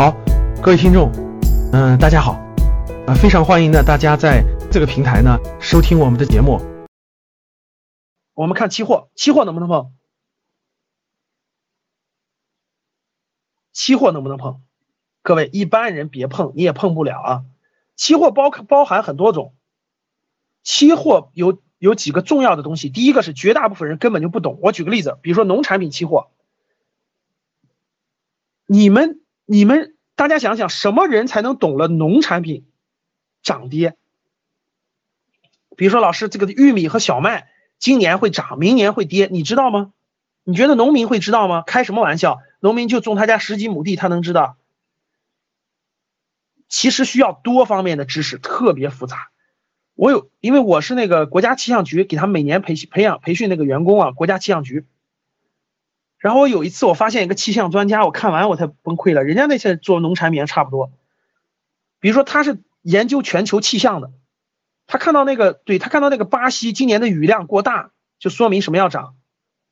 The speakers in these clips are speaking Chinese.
好各位听众，嗯、大家好，啊、非常欢迎呢大家在这个平台呢收听我们的节目。我们看期货，期货能不能碰？期货能不能碰？各位一般人别碰，你也碰不了啊。期货包包含很多种，期货有有几个重要的东西，第一个是绝大部分人根本就不懂。我举个例子，比如说农产品期货，你们你们大家想想，什么人才能懂了农产品涨跌？比如说老师，这个玉米和小麦今年会涨，明年会跌，你知道吗？你觉得农民会知道吗？开什么玩笑？农民就种他家十几亩地，他能知道？其实需要多方面的知识，特别复杂。我有，因为我是那个国家气象局给他每年培训培养培训那个员工啊，国家气象局。然后有一次我发现一个气象专家，我看完我才崩溃了。人家那些做农产品差不多，比如说他是研究全球气象的，他看到那个，对他看到那个巴西今年的雨量过大，就说明什么要涨，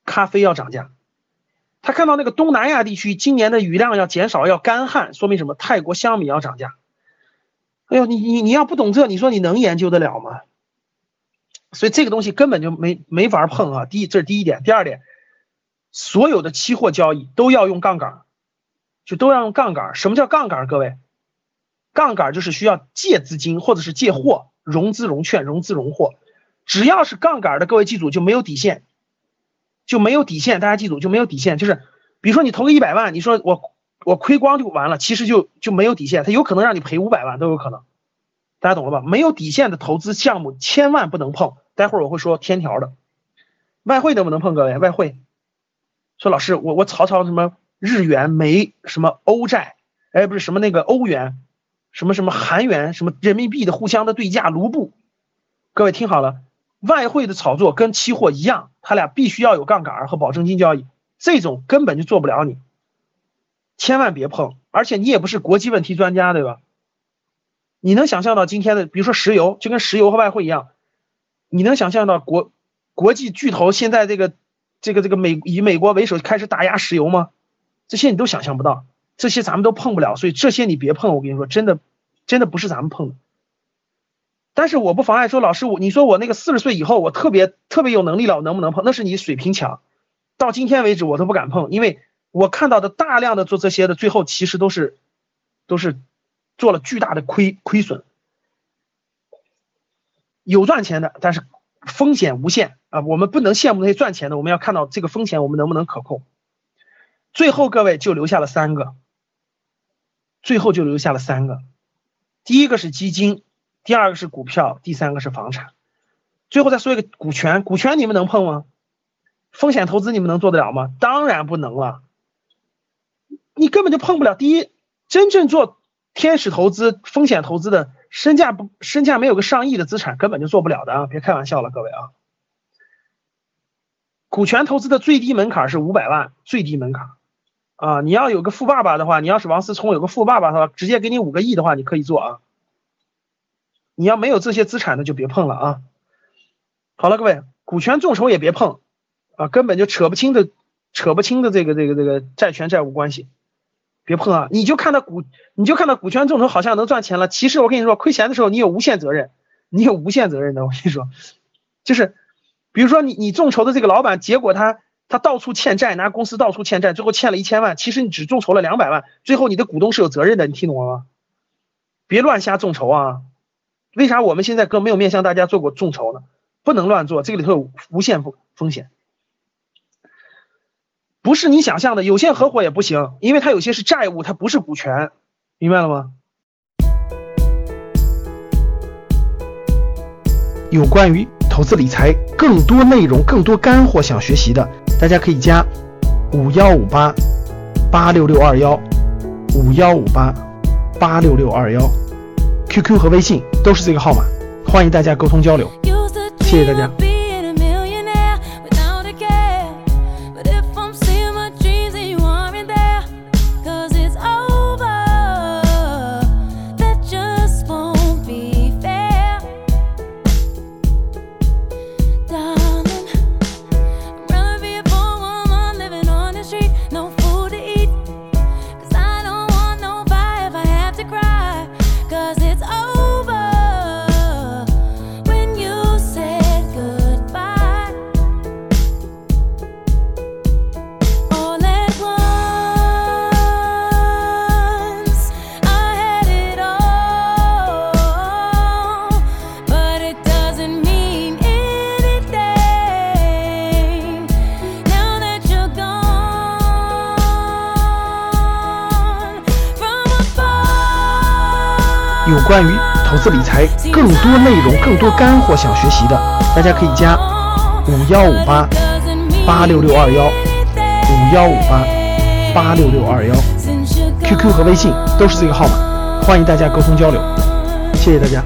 咖啡要涨价。他看到那个东南亚地区今年的雨量要减少，要干旱，说明什么？泰国香米要涨价。哎呦，你你你要不懂这，你说你能研究得了吗？所以这个东西根本就没没法碰啊。第一，这是第一点。第二点，所有的期货交易都要用杠杆，就都要用杠杆。什么叫杠杆？各位，杠杆就是需要借资金或者是借货，融资融券，融资融货。只要是杠杆的，各位记住就没有底线，就没有底线。大家记住就没有底线，就是比如说你投个一百万，你说我。我亏光就完了，其实就就没有底线，它有可能让你赔五百万都有可能，大家懂了吧？没有底线的投资项目千万不能碰。待会儿我会说天条的，外汇能不能碰？各位，外汇，说老师，我我炒炒什么日元、美什么欧债，哎，不是什么那个欧元，什么什么韩元，什么人民币的互相的对价卢布。各位听好了，外汇的炒作跟期货一样，它俩必须要有杠杆和保证金交易，这种根本就做不了你。千万别碰，而且你也不是国际问题专家，对吧？你能想象到今天的，比如说石油，就跟石油和外汇一样，你能想象到国国际巨头现在这个这个这个美以美国为首开始打压石油吗？这些你都想象不到，这些咱们都碰不了，所以这些你别碰。我跟你说，真的真的不是咱们碰的。但是我不妨碍说，老师我你说我那个四十岁以后我特别特别有能力了，我能不能碰？那是你水平强，到今天为止我都不敢碰，因为。我看到的大量的做这些的，最后其实都是，都是做了巨大的亏亏损，有赚钱的，但是风险无限啊！我们不能羡慕那些赚钱的，我们要看到这个风险我们能不能可控。最后各位就留下了三个，最后就留下了三个，第一个是基金，第二个是股票，第三个是房产。最后再说一个股权，股权你们能碰吗？风险投资你们能做得了吗？当然不能了。你根本就碰不了。第一，真正做天使投资、风险投资的，身价不身价没有个上亿的资产，根本就做不了的啊！别开玩笑了，各位啊。股权投资的最低门槛是五百万，最低门槛啊！你要有个富爸爸的话，你要是王思聪有个富爸爸的话，直接给你五个亿的话，你可以做啊。你要没有这些资产的，就别碰了啊。好了，各位，股权众筹也别碰啊，根本就扯不清的、扯不清的这个、这个、这个债权债务关系。别碰啊！你就看到股，你就看到股权众筹好像能赚钱了。其实我跟你说，亏钱的时候你有无限责任，你有无限责任的。我跟你说，就是比如说你你众筹的这个老板，结果他他到处欠债，拿公司到处欠债，最后欠了一千万。其实你只众筹了两百万，最后你的股东是有责任的。你听懂了吗？别乱瞎众筹啊！为啥我们现在哥没有面向大家做过众筹呢？不能乱做，这个里头有无限风风险。不是你想象的，有限合伙也不行，因为它有些是债务，它不是股权，明白了吗？有关于投资理财更多内容、更多干货想学习的，大家可以加五幺五八八六六二幺五幺五八八六六二幺，QQ 和微信都是这个号码，欢迎大家沟通交流，谢谢大家。有关于投资理财更多内容、更多干货想学习的，大家可以加五幺五八八六六二幺五幺五八八六六二幺，QQ 和微信都是这个号码，欢迎大家沟通交流，谢谢大家。